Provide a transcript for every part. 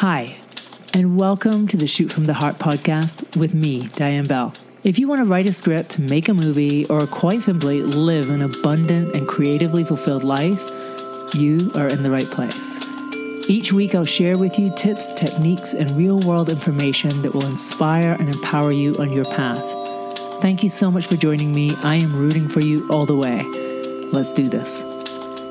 Hi, and welcome to the Shoot from the Heart podcast with me, Diane Bell. If you want to write a script, make a movie, or quite simply live an abundant and creatively fulfilled life, you are in the right place. Each week, I'll share with you tips, techniques, and real world information that will inspire and empower you on your path. Thank you so much for joining me. I am rooting for you all the way. Let's do this.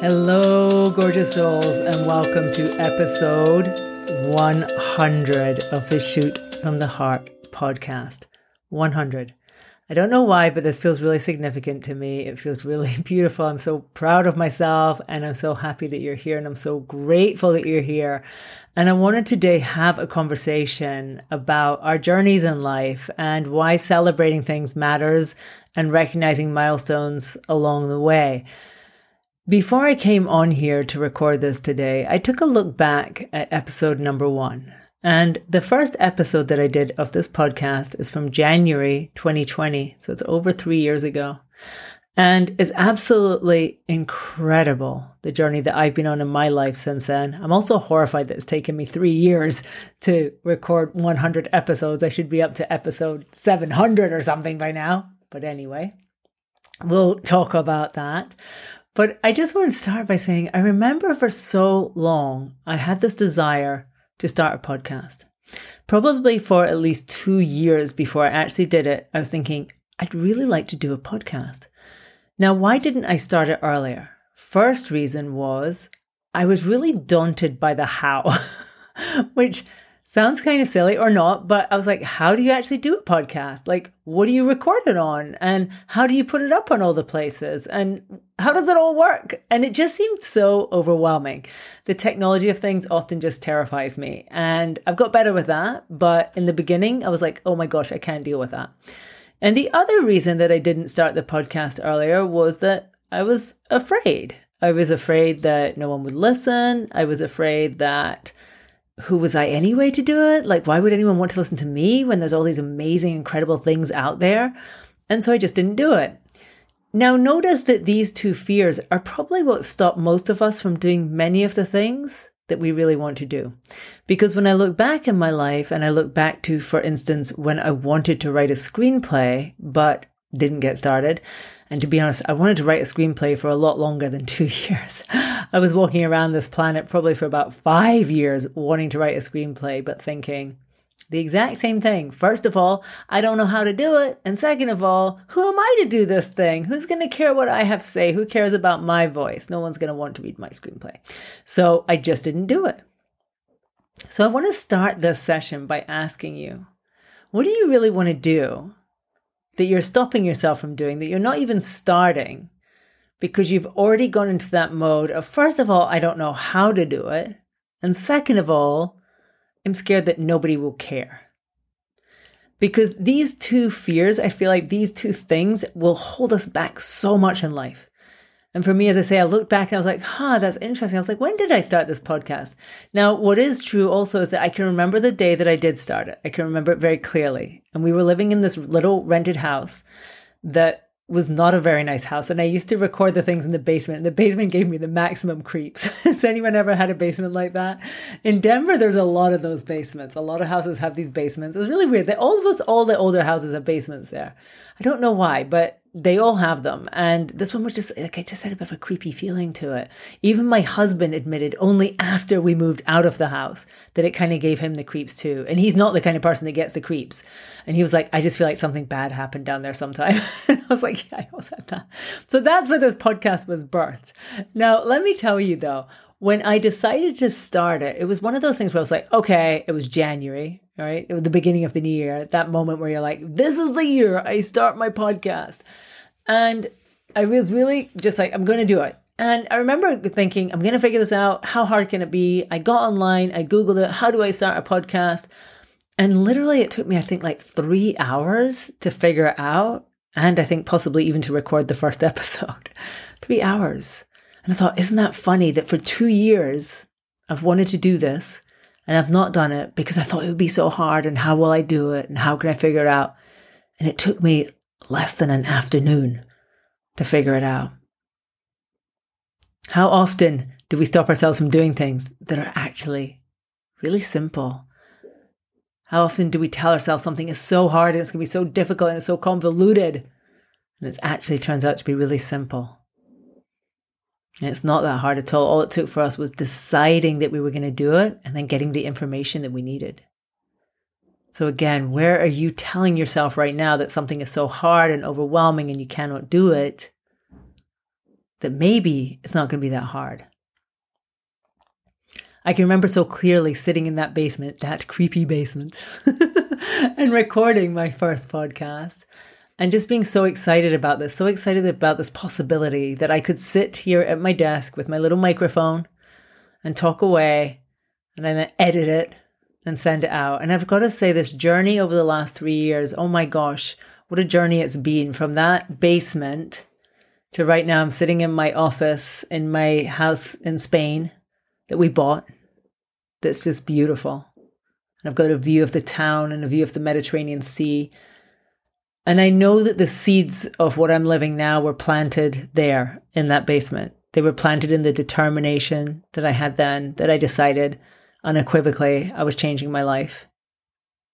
Hello, gorgeous souls, and welcome to episode 100 of the Shoot from the Heart podcast. 100. I don't know why, but this feels really significant to me. It feels really beautiful. I'm so proud of myself and I'm so happy that you're here and I'm so grateful that you're here. And I wanted today have a conversation about our journeys in life and why celebrating things matters and recognizing milestones along the way. Before I came on here to record this today, I took a look back at episode number one. And the first episode that I did of this podcast is from January 2020. So it's over three years ago. And it's absolutely incredible the journey that I've been on in my life since then. I'm also horrified that it's taken me three years to record 100 episodes. I should be up to episode 700 or something by now. But anyway, we'll talk about that. But I just want to start by saying I remember for so long I had this desire to start a podcast. Probably for at least two years before I actually did it, I was thinking, I'd really like to do a podcast. Now, why didn't I start it earlier? First reason was I was really daunted by the how, which sounds kind of silly or not, but I was like, how do you actually do a podcast? Like, what do you record it on? And how do you put it up on all the places? And how does it all work? And it just seemed so overwhelming. The technology of things often just terrifies me. And I've got better with that. But in the beginning, I was like, oh my gosh, I can't deal with that. And the other reason that I didn't start the podcast earlier was that I was afraid. I was afraid that no one would listen. I was afraid that who was I anyway to do it? Like, why would anyone want to listen to me when there's all these amazing, incredible things out there? And so I just didn't do it. Now, notice that these two fears are probably what stop most of us from doing many of the things that we really want to do. Because when I look back in my life and I look back to, for instance, when I wanted to write a screenplay, but didn't get started, and to be honest, I wanted to write a screenplay for a lot longer than two years. I was walking around this planet probably for about five years wanting to write a screenplay, but thinking the exact same thing. First of all, I don't know how to do it. And second of all, who am I to do this thing? Who's going to care what I have to say? Who cares about my voice? No one's going to want to read my screenplay. So I just didn't do it. So I want to start this session by asking you, what do you really want to do that you're stopping yourself from doing, that you're not even starting because you've already gone into that mode of, first of all, I don't know how to do it. And second of all, I'm scared that nobody will care. Because these two fears, I feel like these two things will hold us back so much in life. And for me, as I say, I looked back and I was like, huh, that's interesting. I was like, when did I start this podcast? Now, what is true also is that I can remember the day that I did start it. I can remember it very clearly. And we were living in this little rented house that was not a very nice house. And I used to record the things in the basement. And the basement gave me the maximum creeps. Has anyone ever had a basement like that? In Denver, there's a lot of those basements. A lot of houses have these basements. It's really weird. They almost all the older houses have basements there. I don't know why, but they all have them. And this one was just like, I just had a bit of a creepy feeling to it. Even my husband admitted only after we moved out of the house that it kind of gave him the creeps too. And he's not the kind of person that gets the creeps. And he was like, I just feel like something bad happened down there sometime. I was like, yeah, I also had that. So that's where this podcast was birthed. Now, let me tell you though, when I decided to start it, it was one of those things where I was like, okay, it was January, right? It was the beginning of the new year, that moment where you're like, this is the year I start my podcast. And I was really just like, I'm going to do it. And I remember thinking, I'm going to figure this out. How hard can it be? I got online, I Googled it. How do I start a podcast? And literally, it took me, I think, like three hours to figure it out. And I think possibly even to record the first episode. three hours. And I thought, isn't that funny that for two years I've wanted to do this and I've not done it because I thought it would be so hard and how will I do it and how can I figure it out? And it took me less than an afternoon to figure it out. How often do we stop ourselves from doing things that are actually really simple. How often do we tell ourselves something is so hard and it's going to be so difficult and it's so convoluted? And it actually turns out to be really simple. It's not that hard at all. All it took for us was deciding that we were going to do it and then getting the information that we needed. So, again, where are you telling yourself right now that something is so hard and overwhelming and you cannot do it? That maybe it's not going to be that hard. I can remember so clearly sitting in that basement, that creepy basement, and recording my first podcast and just being so excited about this, so excited about this possibility that I could sit here at my desk with my little microphone and talk away and then edit it and send it out. And I've got to say, this journey over the last three years, oh my gosh, what a journey it's been from that basement to right now. I'm sitting in my office in my house in Spain that we bought that's just beautiful. And I've got a view of the town and a view of the Mediterranean Sea and I know that the seeds of what I'm living now were planted there in that basement. They were planted in the determination that I had then, that I decided unequivocally I was changing my life.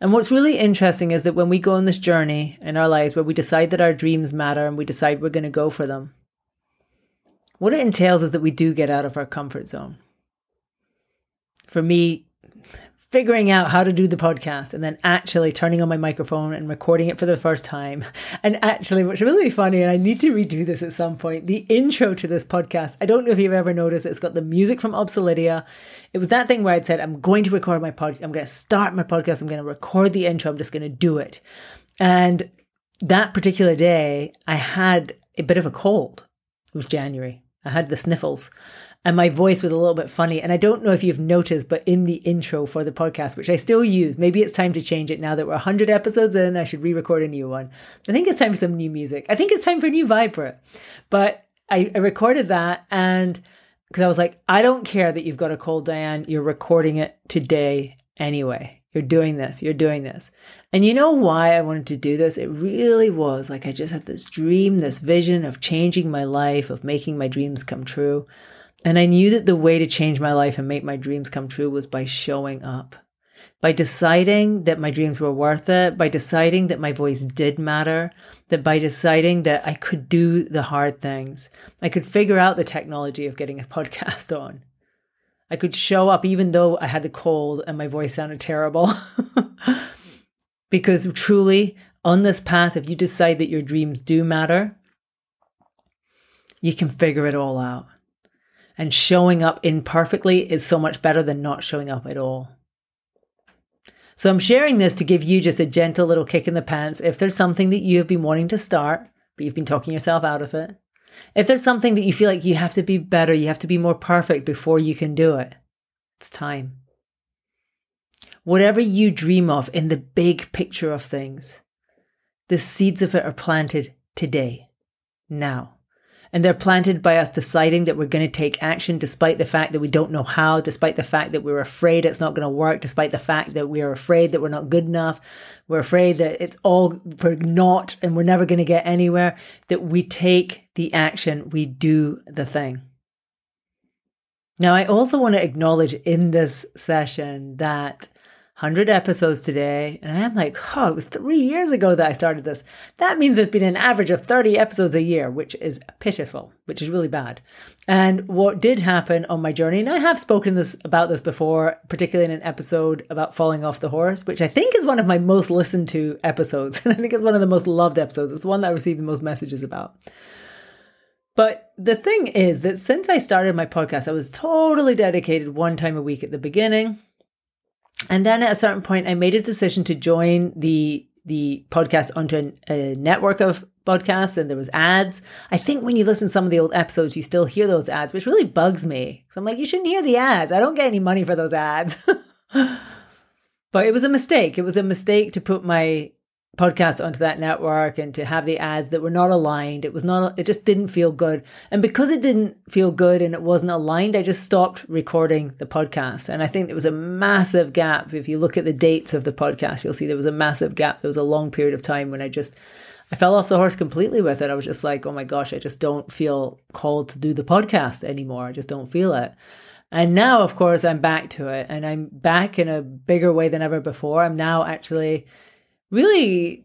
And what's really interesting is that when we go on this journey in our lives where we decide that our dreams matter and we decide we're going to go for them, what it entails is that we do get out of our comfort zone. For me, figuring out how to do the podcast and then actually turning on my microphone and recording it for the first time. And actually, what's really funny, and I need to redo this at some point, the intro to this podcast, I don't know if you've ever noticed, it's got the music from Obselidia. It was that thing where I'd said, I'm going to record my podcast, I'm going to start my podcast, I'm going to record the intro, I'm just going to do it. And that particular day, I had a bit of a cold. It was January. I had the sniffles and my voice was a little bit funny. And I don't know if you've noticed, but in the intro for the podcast, which I still use, maybe it's time to change it now that we're 100 episodes in. I should re record a new one. I think it's time for some new music. I think it's time for a new vibe for it. But I, I recorded that and because I was like, I don't care that you've got a cold, Diane. You're recording it today anyway. You're doing this, you're doing this. And you know why I wanted to do this? It really was like I just had this dream, this vision of changing my life, of making my dreams come true. And I knew that the way to change my life and make my dreams come true was by showing up, by deciding that my dreams were worth it, by deciding that my voice did matter, that by deciding that I could do the hard things, I could figure out the technology of getting a podcast on. I could show up even though I had the cold and my voice sounded terrible. because truly, on this path, if you decide that your dreams do matter, you can figure it all out. And showing up imperfectly is so much better than not showing up at all. So I'm sharing this to give you just a gentle little kick in the pants if there's something that you have been wanting to start, but you've been talking yourself out of it. If there's something that you feel like you have to be better, you have to be more perfect before you can do it, it's time. Whatever you dream of in the big picture of things, the seeds of it are planted today, now. And they're planted by us deciding that we're going to take action despite the fact that we don't know how, despite the fact that we're afraid it's not going to work, despite the fact that we're afraid that we're not good enough. We're afraid that it's all for naught and we're never going to get anywhere. That we take the action, we do the thing. Now, I also want to acknowledge in this session that 100 episodes today. And I'm like, oh, it was three years ago that I started this. That means there's been an average of 30 episodes a year, which is pitiful, which is really bad. And what did happen on my journey, and I have spoken this about this before, particularly in an episode about falling off the horse, which I think is one of my most listened to episodes. And I think it's one of the most loved episodes. It's the one that I received the most messages about. But the thing is that since I started my podcast, I was totally dedicated one time a week at the beginning and then at a certain point, I made a decision to join the the podcast onto a, a network of podcasts, and there was ads. I think when you listen to some of the old episodes, you still hear those ads, which really bugs me. So I'm like, you shouldn't hear the ads. I don't get any money for those ads. but it was a mistake. It was a mistake to put my podcast onto that network and to have the ads that were not aligned. It was not, it just didn't feel good. And because it didn't feel good and it wasn't aligned, I just stopped recording the podcast. And I think there was a massive gap. If you look at the dates of the podcast, you'll see there was a massive gap. There was a long period of time when I just, I fell off the horse completely with it. I was just like, oh my gosh, I just don't feel called to do the podcast anymore. I just don't feel it. And now, of course, I'm back to it and I'm back in a bigger way than ever before. I'm now actually really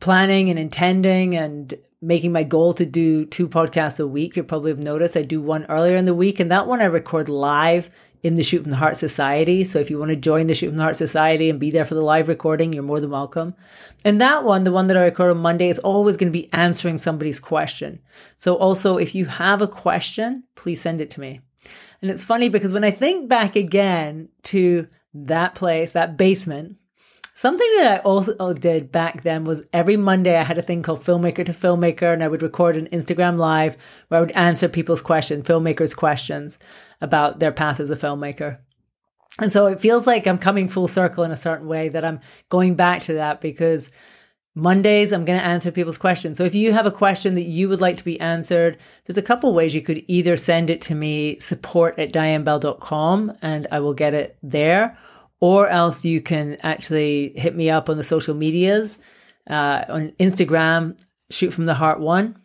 planning and intending and making my goal to do two podcasts a week. You probably have noticed I do one earlier in the week, and that one I record live in the Shoot from the Heart Society. So if you want to join the Shoot from the Heart Society and be there for the live recording, you're more than welcome. And that one, the one that I record on Monday, is always going to be answering somebody's question. So also, if you have a question, please send it to me. And it's funny because when I think back again to that place, that basement, Something that I also oh, did back then was every Monday I had a thing called Filmmaker to Filmmaker, and I would record an Instagram live where I would answer people's questions, filmmakers' questions about their path as a filmmaker. And so it feels like I'm coming full circle in a certain way that I'm going back to that because Mondays, I'm going to answer people's questions. So if you have a question that you would like to be answered, there's a couple ways you could either send it to me, support at dianebell.com, and I will get it there or else you can actually hit me up on the social medias uh, on Instagram, shoot from the heart one,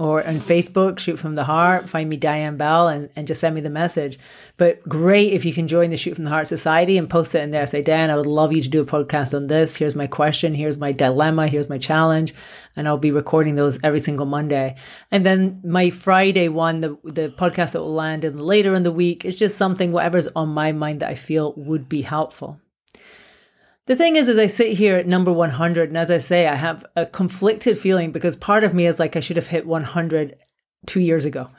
or on Facebook, shoot from the heart, find me Diane Bell and, and just send me the message. But great if you can join the Shoot from the Heart Society and post it in there. Say, Dan, I would love you to do a podcast on this. Here's my question. Here's my dilemma. Here's my challenge. And I'll be recording those every single Monday. And then my Friday one, the, the podcast that will land in later in the week is just something, whatever's on my mind that I feel would be helpful. The thing is, as I sit here at number 100, and as I say, I have a conflicted feeling because part of me is like, I should have hit 100 two years ago.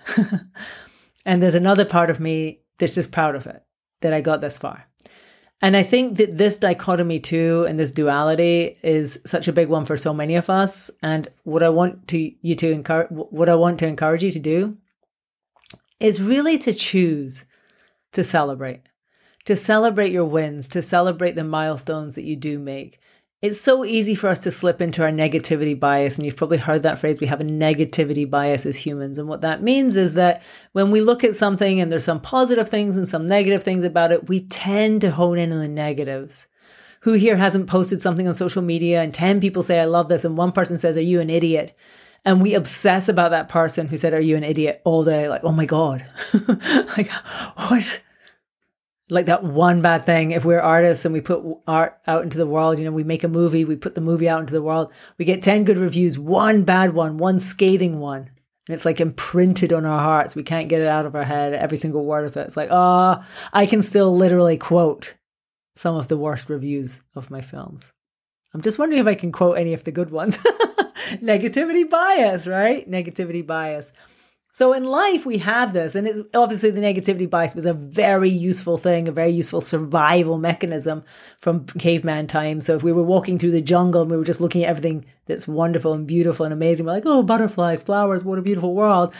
and there's another part of me that's just proud of it, that I got this far. And I think that this dichotomy too and this duality is such a big one for so many of us. And what I want to you to encourage what I want to encourage you to do is really to choose to celebrate to celebrate your wins, to celebrate the milestones that you do make. It's so easy for us to slip into our negativity bias. And you've probably heard that phrase we have a negativity bias as humans. And what that means is that when we look at something and there's some positive things and some negative things about it, we tend to hone in on the negatives. Who here hasn't posted something on social media and 10 people say, I love this, and one person says, Are you an idiot? And we obsess about that person who said, Are you an idiot all day? Like, oh my God. like, what? Like that one bad thing. If we're artists and we put art out into the world you know we make a movie we put the movie out into the world we get 10 good reviews one bad one one scathing one. And it's like imprinted on our hearts. We can't get it out of our head every single word of it. It's like oh i can still literally quote some of the worst reviews of my films. I'm just wondering if i can quote any of the good ones. Negativity bias right? Negativity bias so in life, we have this, and it's obviously the negativity bias was a very useful thing, a very useful survival mechanism from caveman times. So if we were walking through the jungle and we were just looking at everything that's wonderful and beautiful and amazing, we're like, oh, butterflies, flowers, what a beautiful world.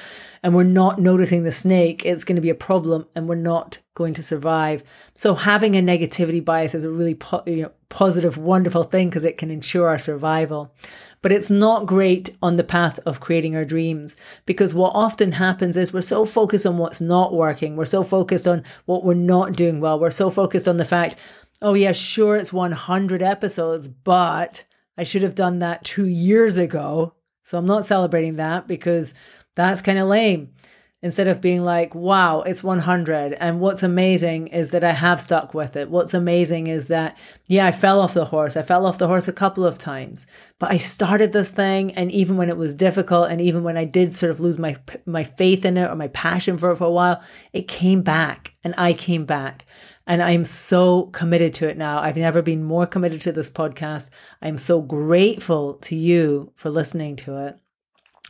And we're not noticing the snake, it's going to be a problem and we're not going to survive. So having a negativity bias is a really you know, positive, wonderful thing because it can ensure our survival. But it's not great on the path of creating our dreams because what often happens is we're so focused on what's not working. We're so focused on what we're not doing well. We're so focused on the fact, oh, yeah, sure, it's 100 episodes, but I should have done that two years ago. So I'm not celebrating that because that's kind of lame instead of being like, wow, it's 100. And what's amazing is that I have stuck with it. What's amazing is that, yeah, I fell off the horse. I fell off the horse a couple of times, but I started this thing. And even when it was difficult, and even when I did sort of lose my, my faith in it or my passion for it for a while, it came back and I came back. And I'm so committed to it now. I've never been more committed to this podcast. I'm so grateful to you for listening to it.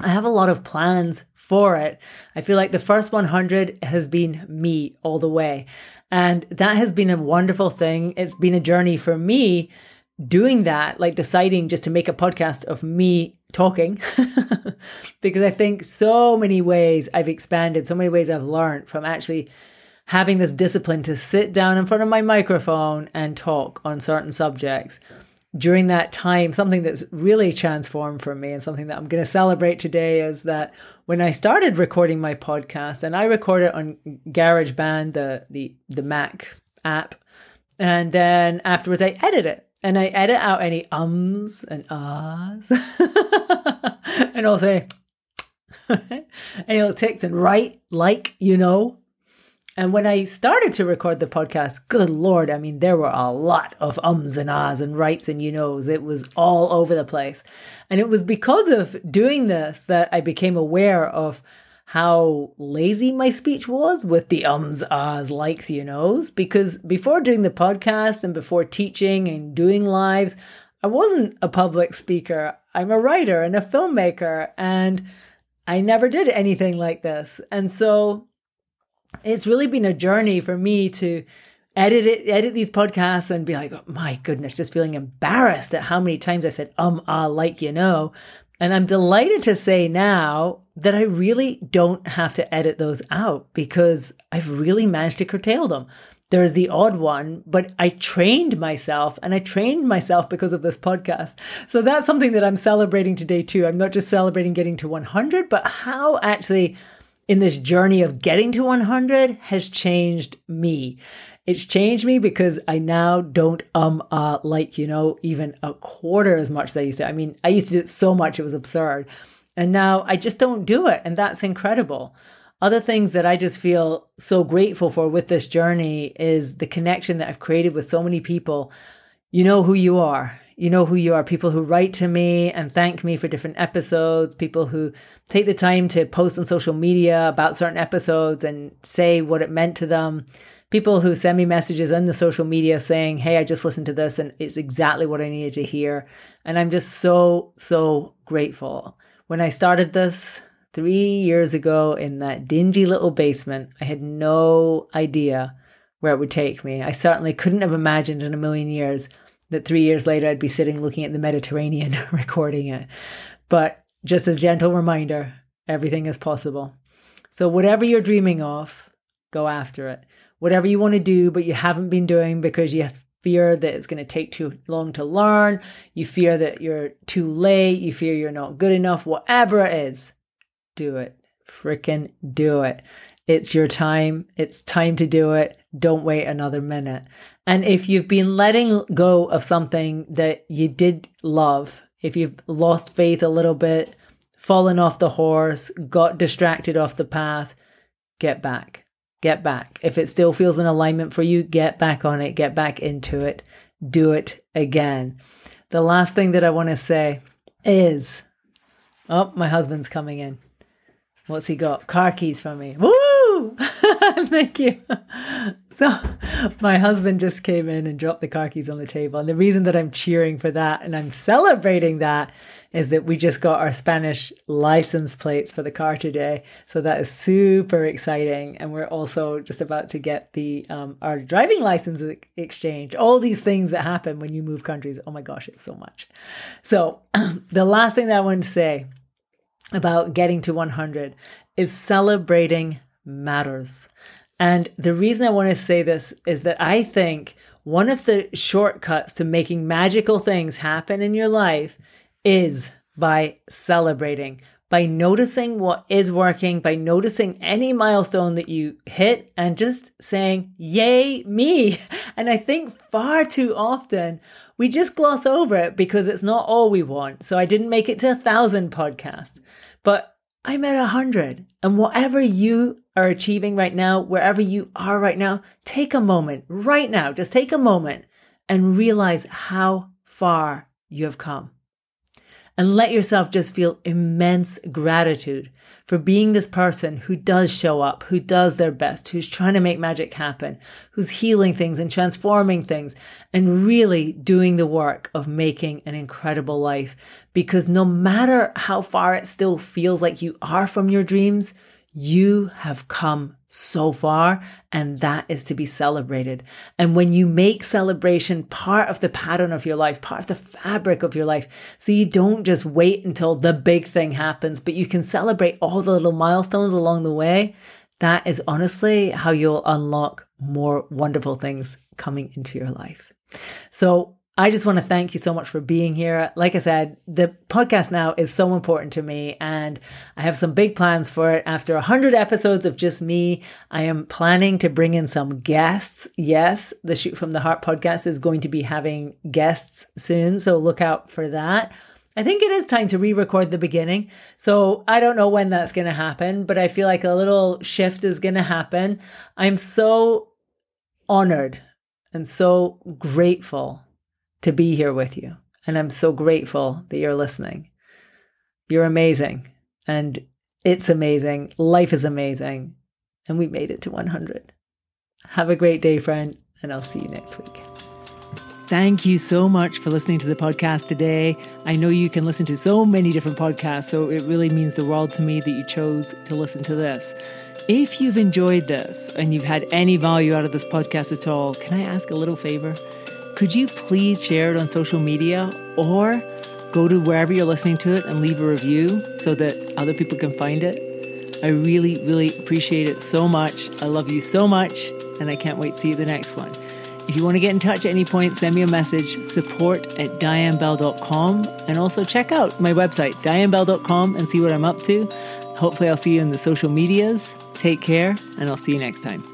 I have a lot of plans for it. I feel like the first 100 has been me all the way. And that has been a wonderful thing. It's been a journey for me doing that, like deciding just to make a podcast of me talking. because I think so many ways I've expanded, so many ways I've learned from actually having this discipline to sit down in front of my microphone and talk on certain subjects during that time, something that's really transformed for me and something that I'm going to celebrate today is that when I started recording my podcast, and I record it on GarageBand, the the the Mac app, and then afterwards I edit it. And I edit out any ums and ahs, and I'll also any little tics and right like you know, And when I started to record the podcast, good Lord, I mean, there were a lot of ums and ahs and rights and you knows. It was all over the place. And it was because of doing this that I became aware of how lazy my speech was with the ums, ahs, likes, you knows. Because before doing the podcast and before teaching and doing lives, I wasn't a public speaker. I'm a writer and a filmmaker, and I never did anything like this. And so it's really been a journey for me to edit it, edit these podcasts and be like, oh, my goodness, just feeling embarrassed at how many times I said, um, ah, like, you know. And I'm delighted to say now that I really don't have to edit those out because I've really managed to curtail them. There's the odd one, but I trained myself and I trained myself because of this podcast. So that's something that I'm celebrating today too. I'm not just celebrating getting to 100, but how actually in this journey of getting to 100 has changed me. It's changed me because I now don't um uh like you know even a quarter as much as I used to. I mean, I used to do it so much it was absurd. And now I just don't do it and that's incredible. Other things that I just feel so grateful for with this journey is the connection that I've created with so many people. You know who you are. You know who you are. People who write to me and thank me for different episodes, people who take the time to post on social media about certain episodes and say what it meant to them people who send me messages on the social media saying, Hey, I just listened to this and it's exactly what I needed to hear. And I'm just so, so grateful. When I started this three years ago in that dingy little basement, I had no idea where it would take me. I certainly couldn't have imagined in a million years that three years later I'd be sitting looking at the Mediterranean recording it. But just as gentle reminder, everything is possible. So whatever you're dreaming of, go after it whatever you want to do, but you haven't been doing because you fear that it's going to take too long to learn, you fear that you're too late, you fear you're not good enough, whatever it is, do it. Freaking do it. It's your time. It's time to do it. Don't wait another minute. And if you've been letting go of something that you did love, if you've lost faith a little bit, fallen off the horse, got distracted off the path, get back get back. If it still feels in alignment for you, get back on it, get back into it, do it again. The last thing that I want to say is oh, my husband's coming in. What's he got? Car keys for me. Woo! Thank you. So, my husband just came in and dropped the car keys on the table. And the reason that I'm cheering for that and I'm celebrating that is that we just got our Spanish license plates for the car today. So that is super exciting. And we're also just about to get the um, our driving license exchange. All these things that happen when you move countries. Oh my gosh, it's so much. So the last thing that I want to say about getting to 100 is celebrating matters. And the reason I want to say this is that I think one of the shortcuts to making magical things happen in your life is by celebrating, by noticing what is working, by noticing any milestone that you hit and just saying, Yay, me. And I think far too often we just gloss over it because it's not all we want. So I didn't make it to a thousand podcasts, but I'm at a hundred. And whatever you are achieving right now, wherever you are right now, take a moment right now, just take a moment and realize how far you have come and let yourself just feel immense gratitude for being this person who does show up, who does their best, who's trying to make magic happen, who's healing things and transforming things and really doing the work of making an incredible life. Because no matter how far it still feels like you are from your dreams, you have come so far, and that is to be celebrated. And when you make celebration part of the pattern of your life, part of the fabric of your life, so you don't just wait until the big thing happens, but you can celebrate all the little milestones along the way, that is honestly how you'll unlock more wonderful things coming into your life. So I just want to thank you so much for being here. Like I said, the podcast now is so important to me, and I have some big plans for it. After 100 episodes of just me, I am planning to bring in some guests. Yes, the Shoot from the Heart podcast is going to be having guests soon, so look out for that. I think it is time to re record the beginning. So I don't know when that's going to happen, but I feel like a little shift is going to happen. I'm so honored and so grateful to be here with you. And I'm so grateful that you're listening. You're amazing. And it's amazing. Life is amazing. And we made it to 100. Have a great day, friend. And I'll see you next week. Thank you so much for listening to the podcast today. I know you can listen to so many different podcasts, so it really means the world to me that you chose to listen to this. If you've enjoyed this and you've had any value out of this podcast at all, can I ask a little favor? Could you please share it on social media or go to wherever you're listening to it and leave a review so that other people can find it? I really, really appreciate it so much. I love you so much, and I can't wait to see you the next one. If you want to get in touch at any point, send me a message, support at dianebell.com. And also check out my website, dianebell.com, and see what I'm up to. Hopefully, I'll see you in the social medias. Take care, and I'll see you next time.